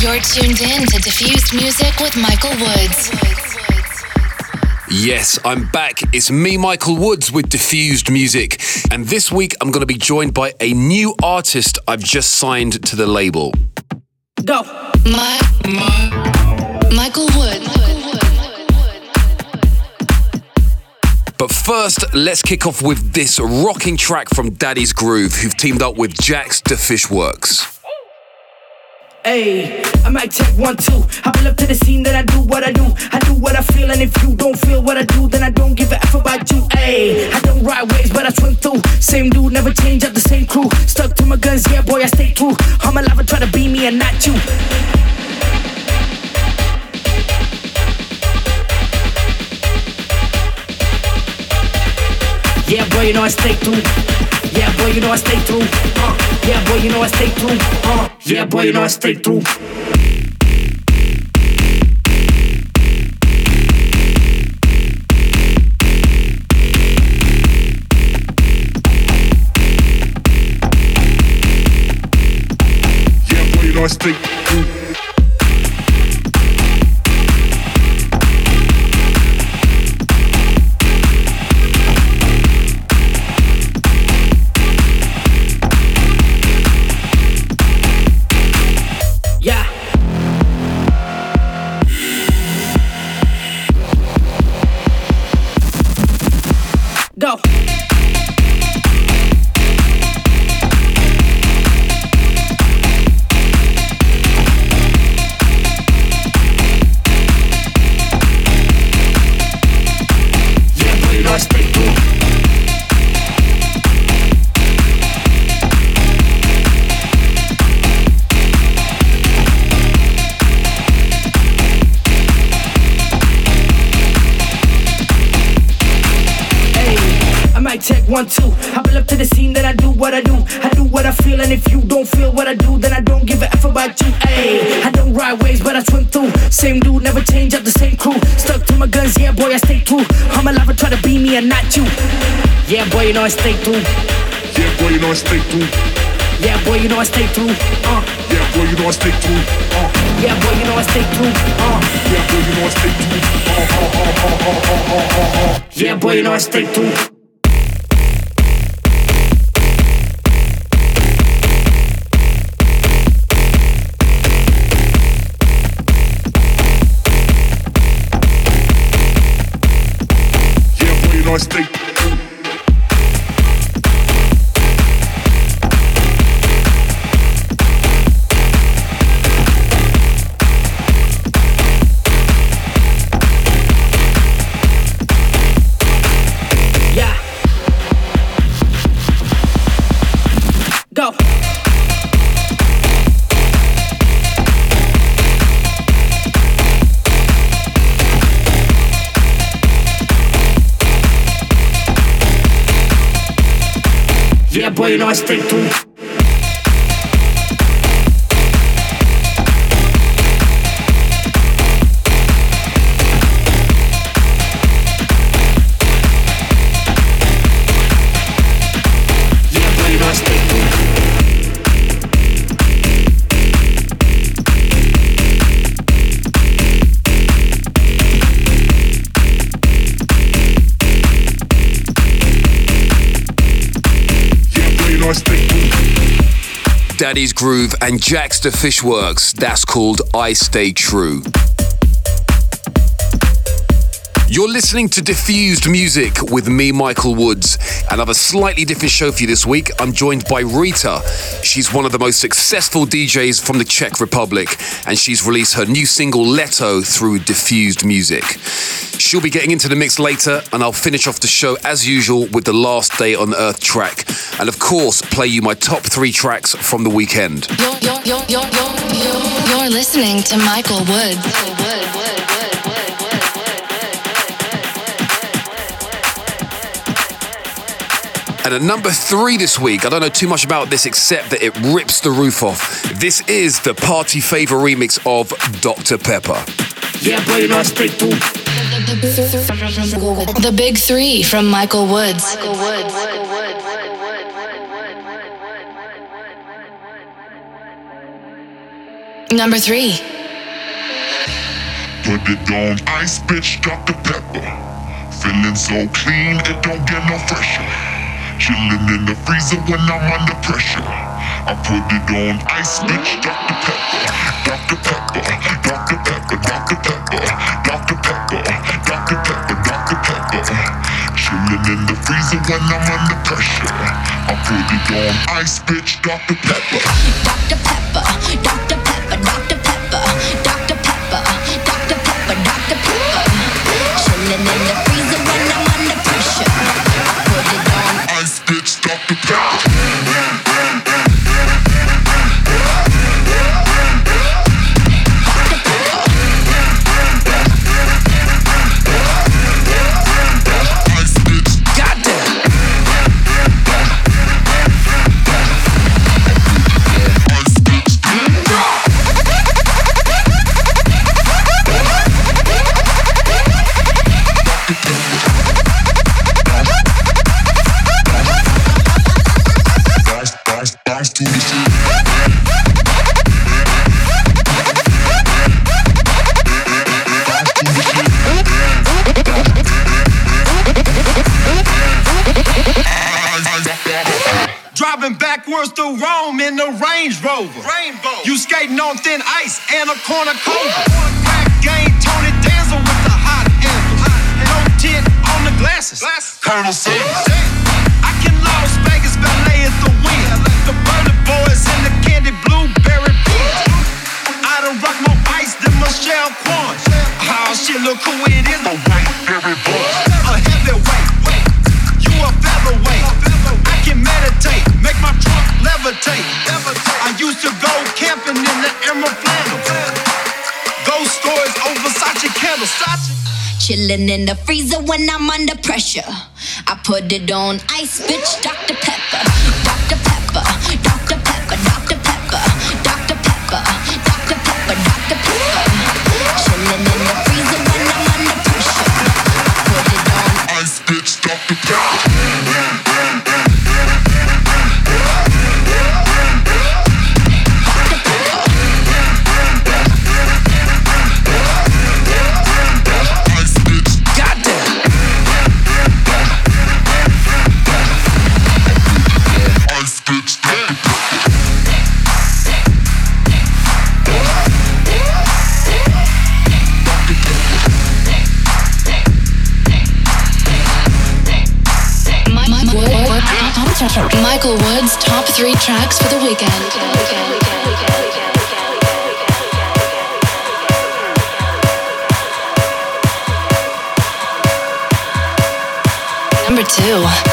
You're tuned in to Diffused Music with Michael Woods. Yes, I'm back. It's me, Michael Woods, with Diffused Music. And this week, I'm going to be joined by a new artist I've just signed to the label. Go. My, Michael Woods. But first, let's kick off with this rocking track from Daddy's Groove, who've teamed up with Jaxx Da Fishworks. Hey, I might take one, two. Pull up to the scene, then I do what I do. I do what I feel, and if you don't feel what I do, then I don't give a F about you. Hey, I don't ride waves, but I swim through. Same dude, never change up the same crew. Stuck to my guns, yeah, boy, I stay true. I'm alive, I try to be me and not you. Yeah, boy, you know I stay true. Yeah, boy, you know I stay true. Uh, yeah, boy, you know I stay true. Uh, yeah, boy, you know I stay true. Yeah, boy, you know I stay boy, you know I stay true. Yeah, boy, you know I stay true. Yeah, boy, you know I stay true. Uh. Yeah, boy, you know I stay true. Uh. Yeah, boy, you know I stay true. Uh. Yeah, boy, you know I stay true. Uh. uh, uh, uh yeah, boy, you know I stay true. poi nostri tu Daddy's Groove and Jaxx Da Fishworks. That's called I Stay True. You're listening to Diffused Music with me, Michael Woods. Another slightly different show for you this week. I'm joined by Rita. She's one of the most successful DJs from the Czech Republic, and she's released her new single Leto through Diffused Music. She'll be getting into the mix later, and I'll finish off the show as usual with the last day on Earth track. And of course, play you my top three tracks from the weekend. You're, you're, you're, you're, listening to Michael Woods. And at number three this week, I don't know too much about this except that it rips the roof off. This is the party favor remix of Dr. Pepper. Yeah, boy, you know I straight through. The big three from Michael Woods. Number three. Put it on ice, bitch, Dr. Pepper. Feeling so clean, it don't get no fresher. Chilling in the freezer when I'm under pressure. I put it on ice, bitch, Dr. Pepper. Dr. Pepper, Dr. Pepper, Dr. Pepper, Dr. Pepper, Dr. Pepper, Dr. Pepper. Chilling in the freezer when I'm under pressure. I put it on ice, bitch, Dr. Pepper. Dr. Pepper, Dr. Pepper, Dr. Pepper, Dr. Pepper, Dr. Pepper, Dr. Pepper. Chilling in the backwards through Rome in the Range Rover. Rainbow. You skating on thin ice and a corner cover. Crack game, Tony Danza with the hot handles. No tint on the glasses. Colonel Sanders. I can Las Vegas ballet at the wheel. The Burner Boys and the Candy Blueberry Beat. I done rock more ice than Michelle Kwan. Oh shit, look who it is. The white berry boy. Those stories Versace candles. Chilling in the freezer when I'm under pressure. I put it on ice, bitch, Dr. Pepper. Three tracks for the weekend. Number two.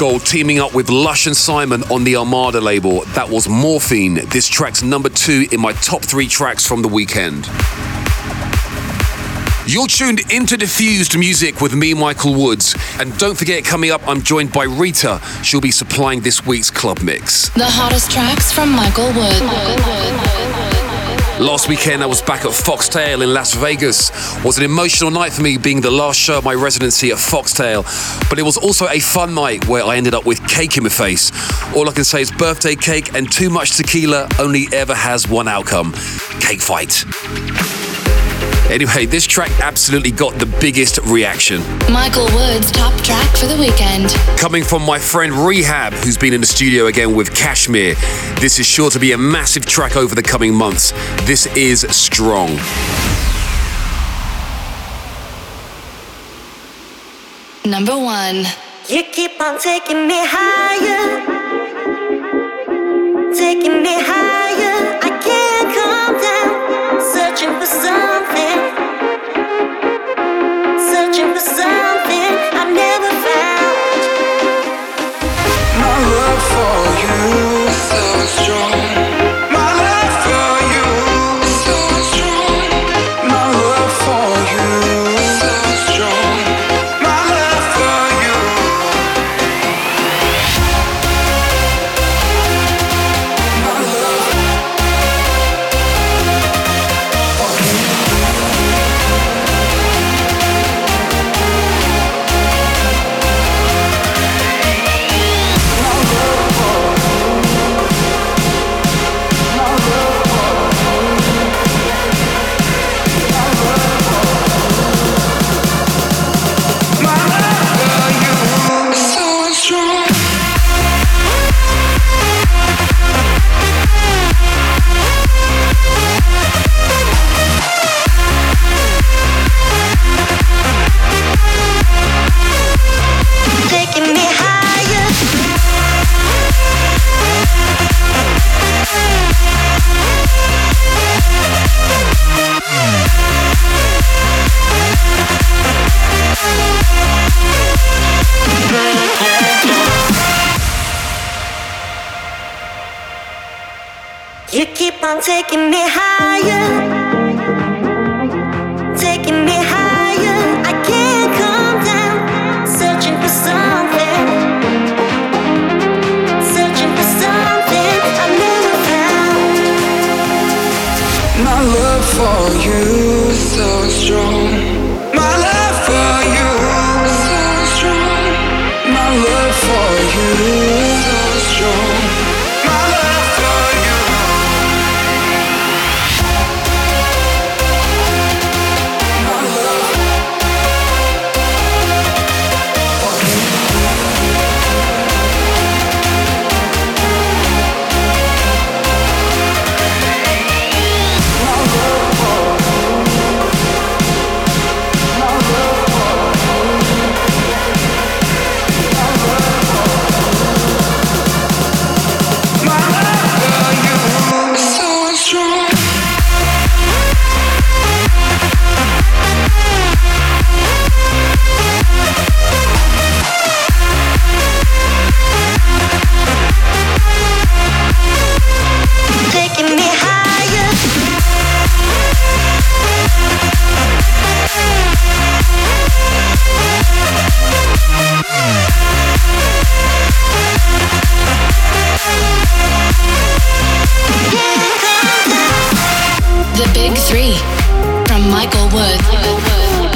Gold teaming up with Lush and Simon on the Armada label. That was Morphine. This track's number two in my top three tracks from the weekend. You're tuned into Diffused Music with me, Michael Woods. And don't forget, coming up, I'm joined by Rita. She'll be supplying this week's club mix. The hottest tracks from Michael Wood. Last weekend, I was back at Foxtail in Las Vegas. was an emotional night for me, being the last show of my residency at Foxtail. But it was also a fun night where I ended up with cake in my face. All I can say is birthday cake and too much tequila only ever has one outcome: cake fight. Anyway, this track absolutely got the biggest reaction. Michael Wood's top track for the weekend. Coming from my friend R3hab, who's been in the studio again with KSHMR. This is sure to be a massive track over the coming months. This is Strong. Number one. You keep on taking me higher, taking me higher. I taking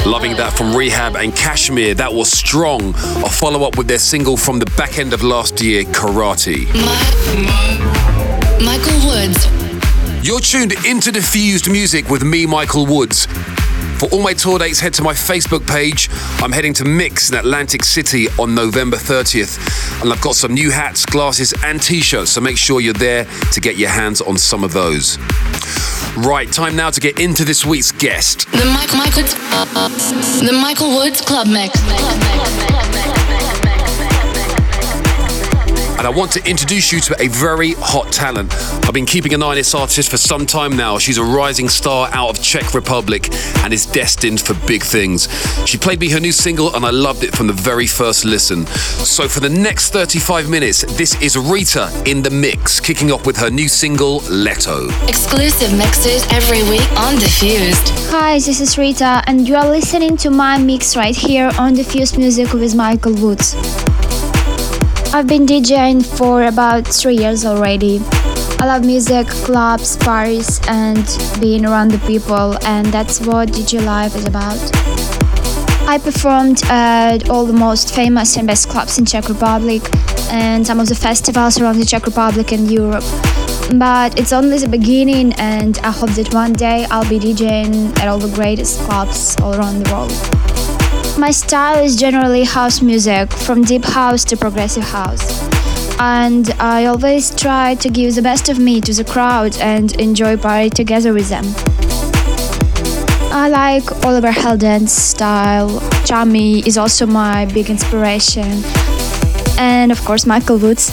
R3hab and KSHMR. That was strong. A follow up with their single from the back end of last year, Karate. My, Michael Woods. You're tuned into Diffused Music with me, Michael Woods. For all my tour dates, head to my Facebook page. I'm heading to Mix in Atlantic City on November 30th. And I've got some new hats, glasses, and t shirts, so make sure you're there to get your hands on some of those. Right, time now to get into this week's guest. The Mike Michael The Michael Woods Club Mix. And and I want to introduce you to a very hot talent. I've been keeping an eye on this artist for some time now. She's a rising star out of Czech Republic and is destined for big things. She played me her new single and I loved it from the very first listen. So for the next 35 minutes, this is Rita in the mix, kicking off with her new single, Leto. Exclusive mixes every week on Diffused. Hi, this is Rita, and you are listening to my mix right here on Diffused Music with Michael Woods. I've been DJing for about three years already. I love music, clubs, parties, and being around the people, and that's what DJ Life is about. I performed at all the most famous and best clubs in Czech Republic and some of the festivals around the Czech Republic and Europe. But it's only the beginning, and I hope that one day I'll be DJing at all the greatest clubs all around the world. My style is generally house music, from deep house to progressive house. And I always try to give the best of me to the crowd and enjoy party together with them. I like Oliver Heldens' style. Tchami is also my big inspiration. And of course, Michael Woods.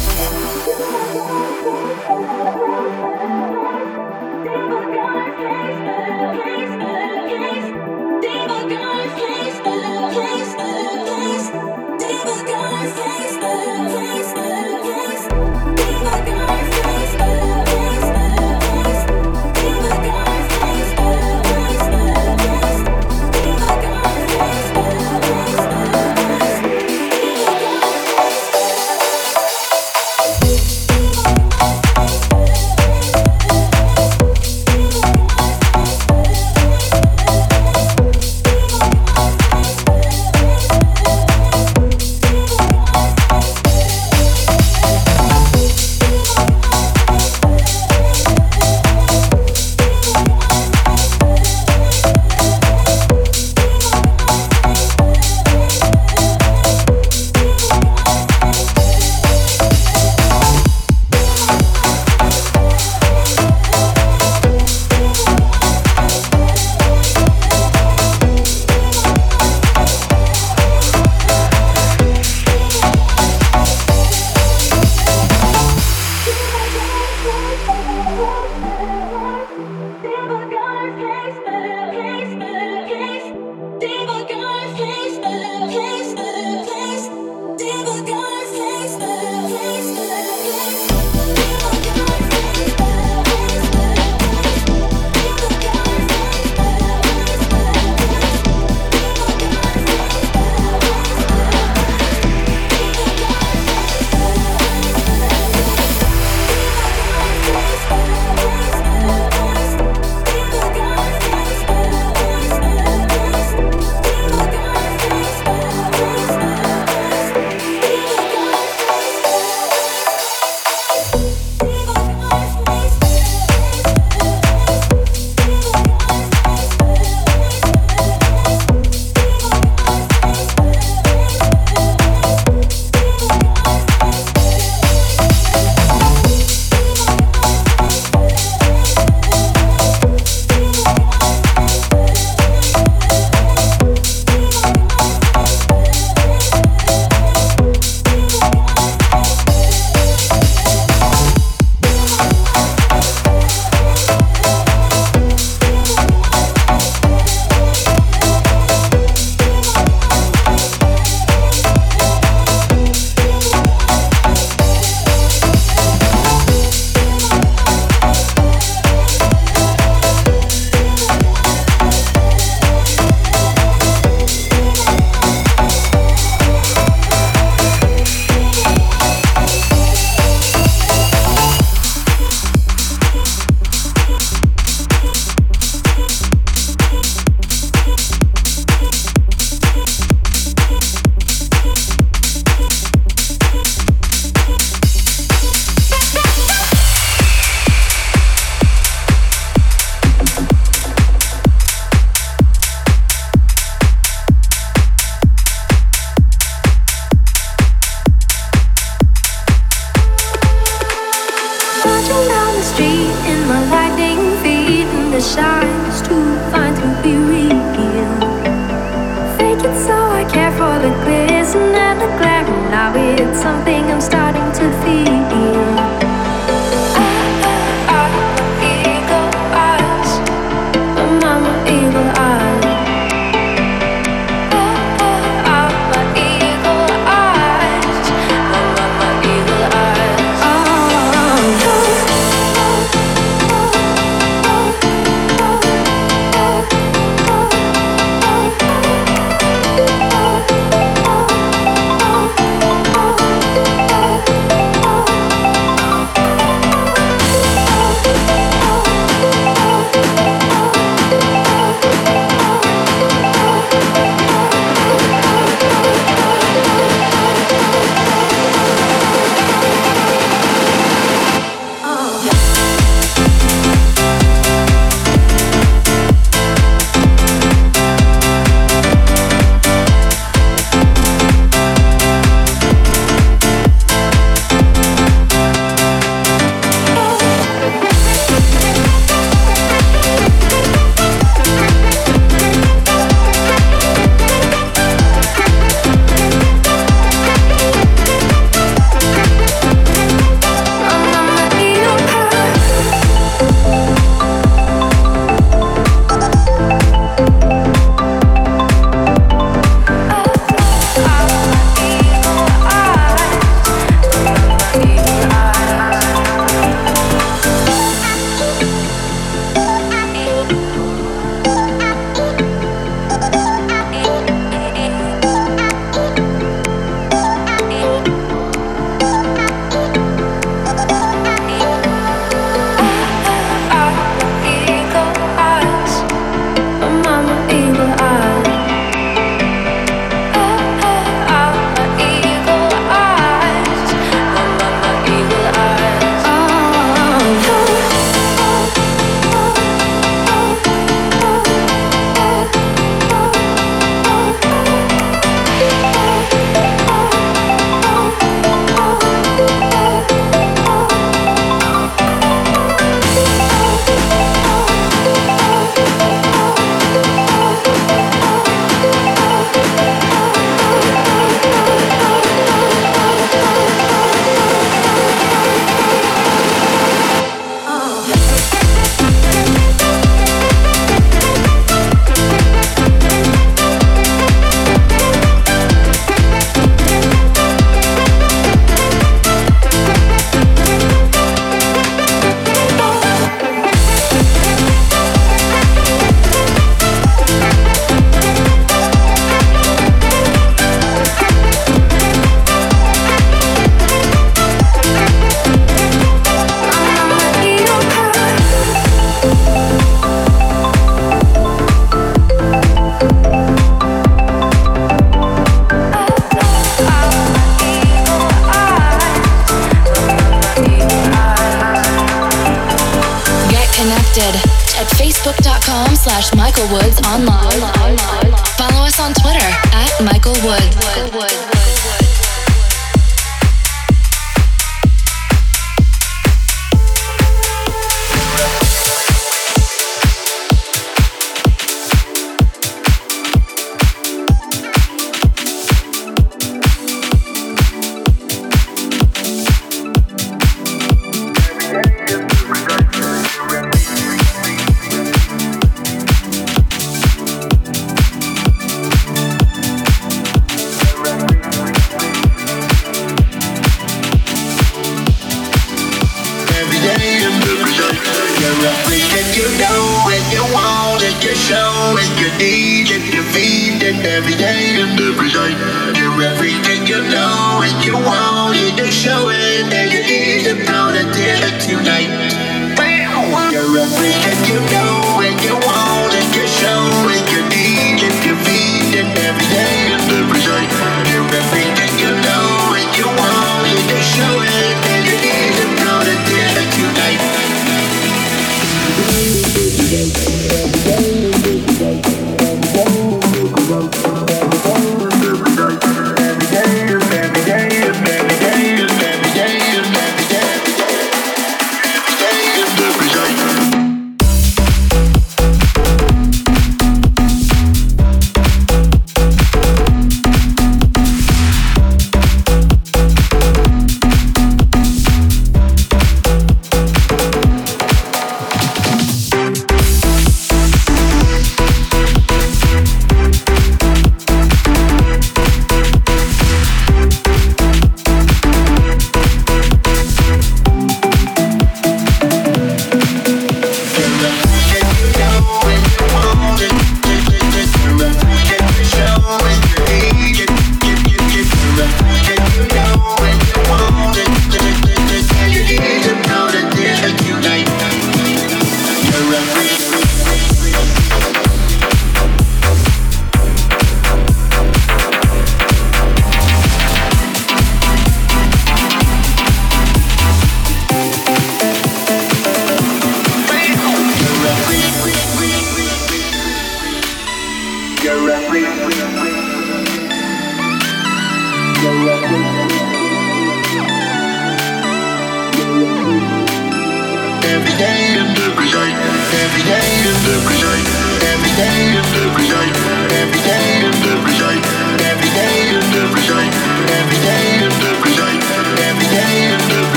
dancing at now it's something I'm starting to feel.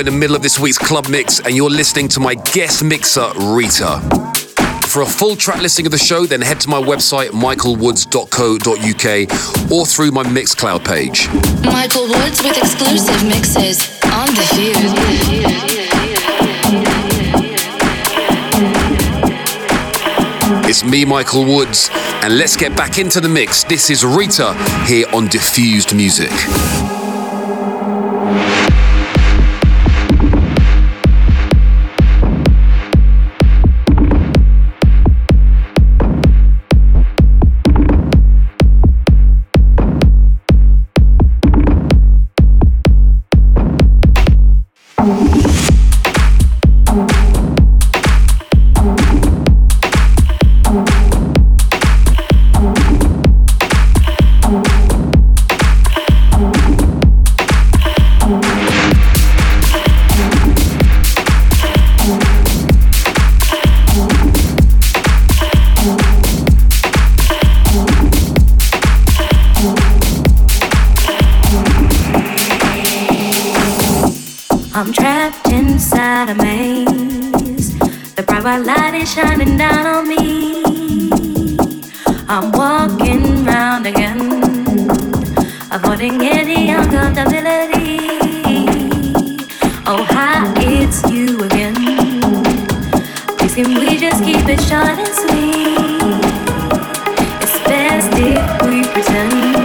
In the middle of this week's club mix, and you're listening to my guest mixer, Rita. For a full track listing of the show, then head to my website, michaelwoods.co.uk, or through my Mixcloud page. Michael Woods with exclusive mixes on the Fuse. It's me, Michael Woods, and let's get back into the mix. This is Rita here on Diffused Music. Can we just keep it short and sweet? It's best if we pretend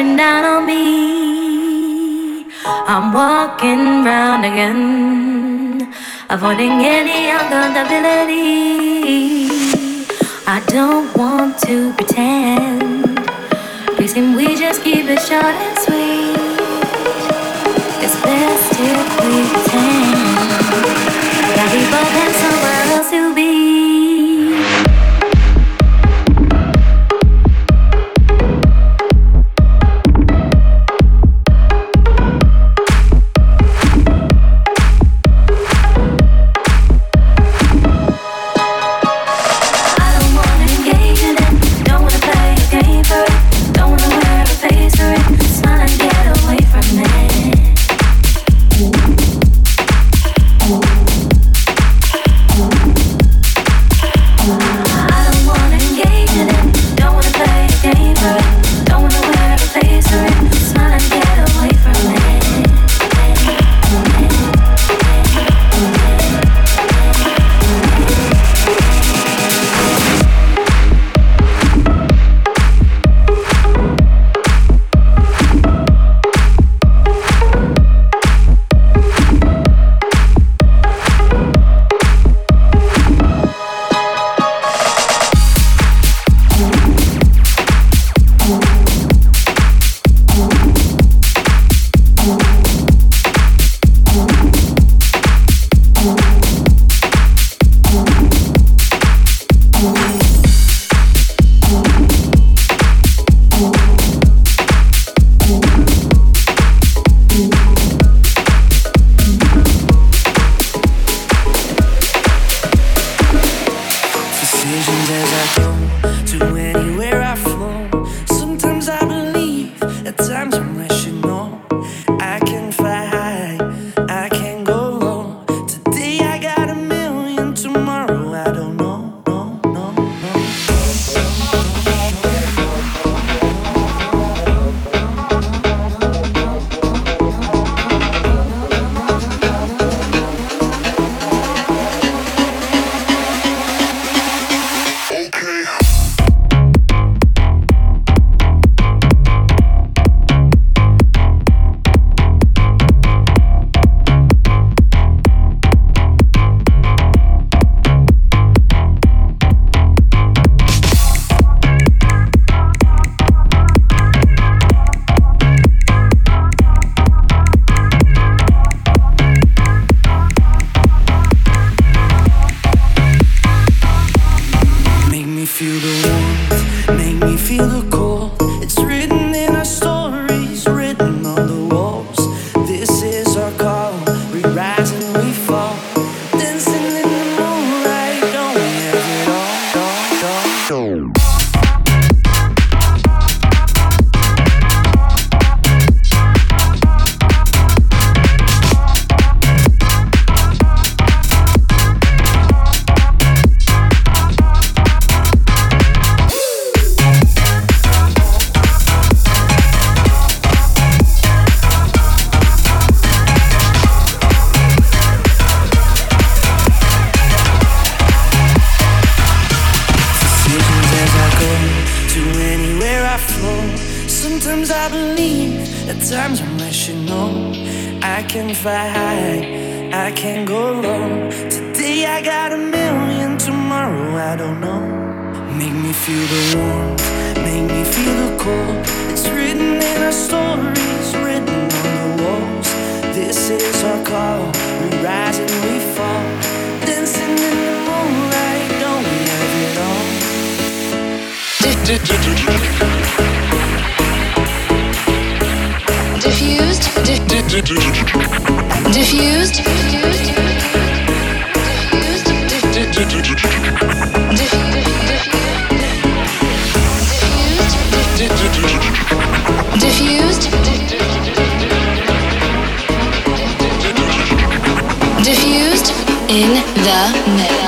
shining down on me. I'm walking round again, avoiding any uncomfortability. I don't want to pretend. Please, can we just keep it short and sweet? It's best if we pretend that we both have Diffused. Diffused. Diffused. Diffused Diffused in the mix.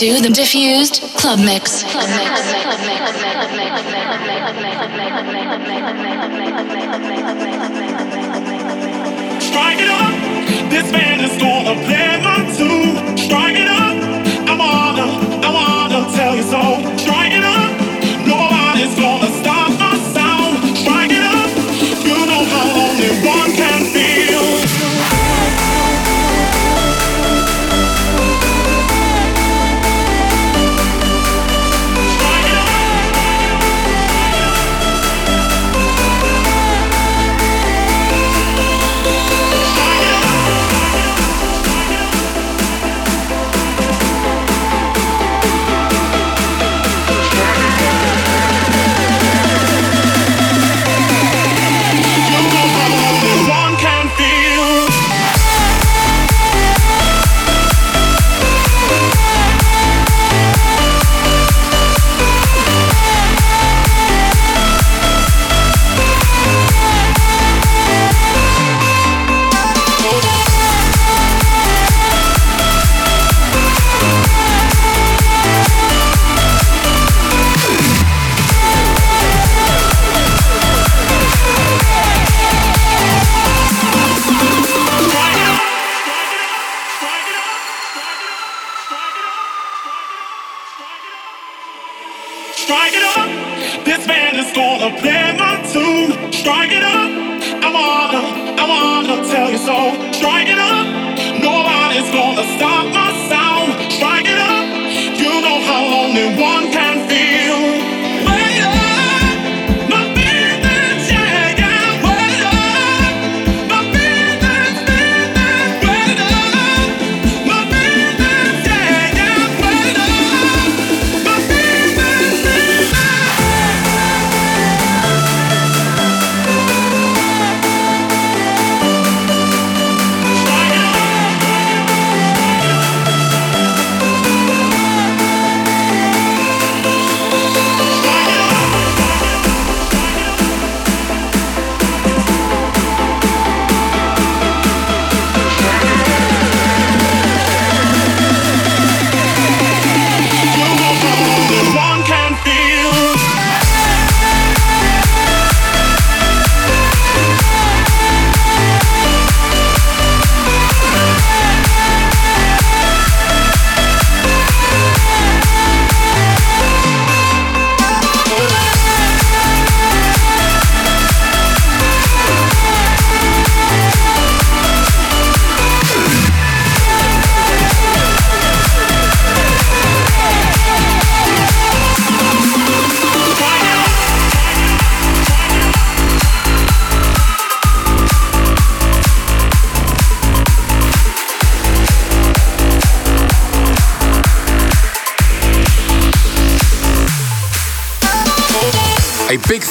To the Diffused Club Mix. Club Mix.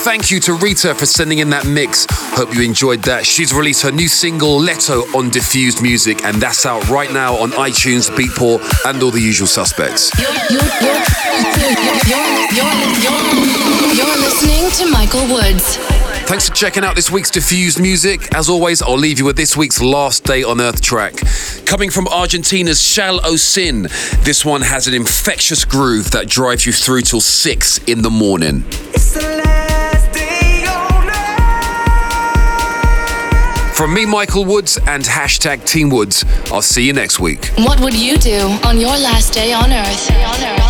Thank you to Rita for sending in that mix. Hope you enjoyed that. She's released her new single Leto on Diffused Music, and that's out right now on iTunes, Beatport, and all the usual suspects. You're, you're, you're, you're, you're listening to Michael Woods. Thanks for checking out this week's Diffused Music. As always, I'll leave you with this week's Last Day on Earth track. Coming from Argentina's Shall Ocin, this one has an infectious groove that drives you through till 6 in the morning. From me, Michael Woods, and hashtag Team Woods, I'll see you next week. What would you do on your last day on Earth?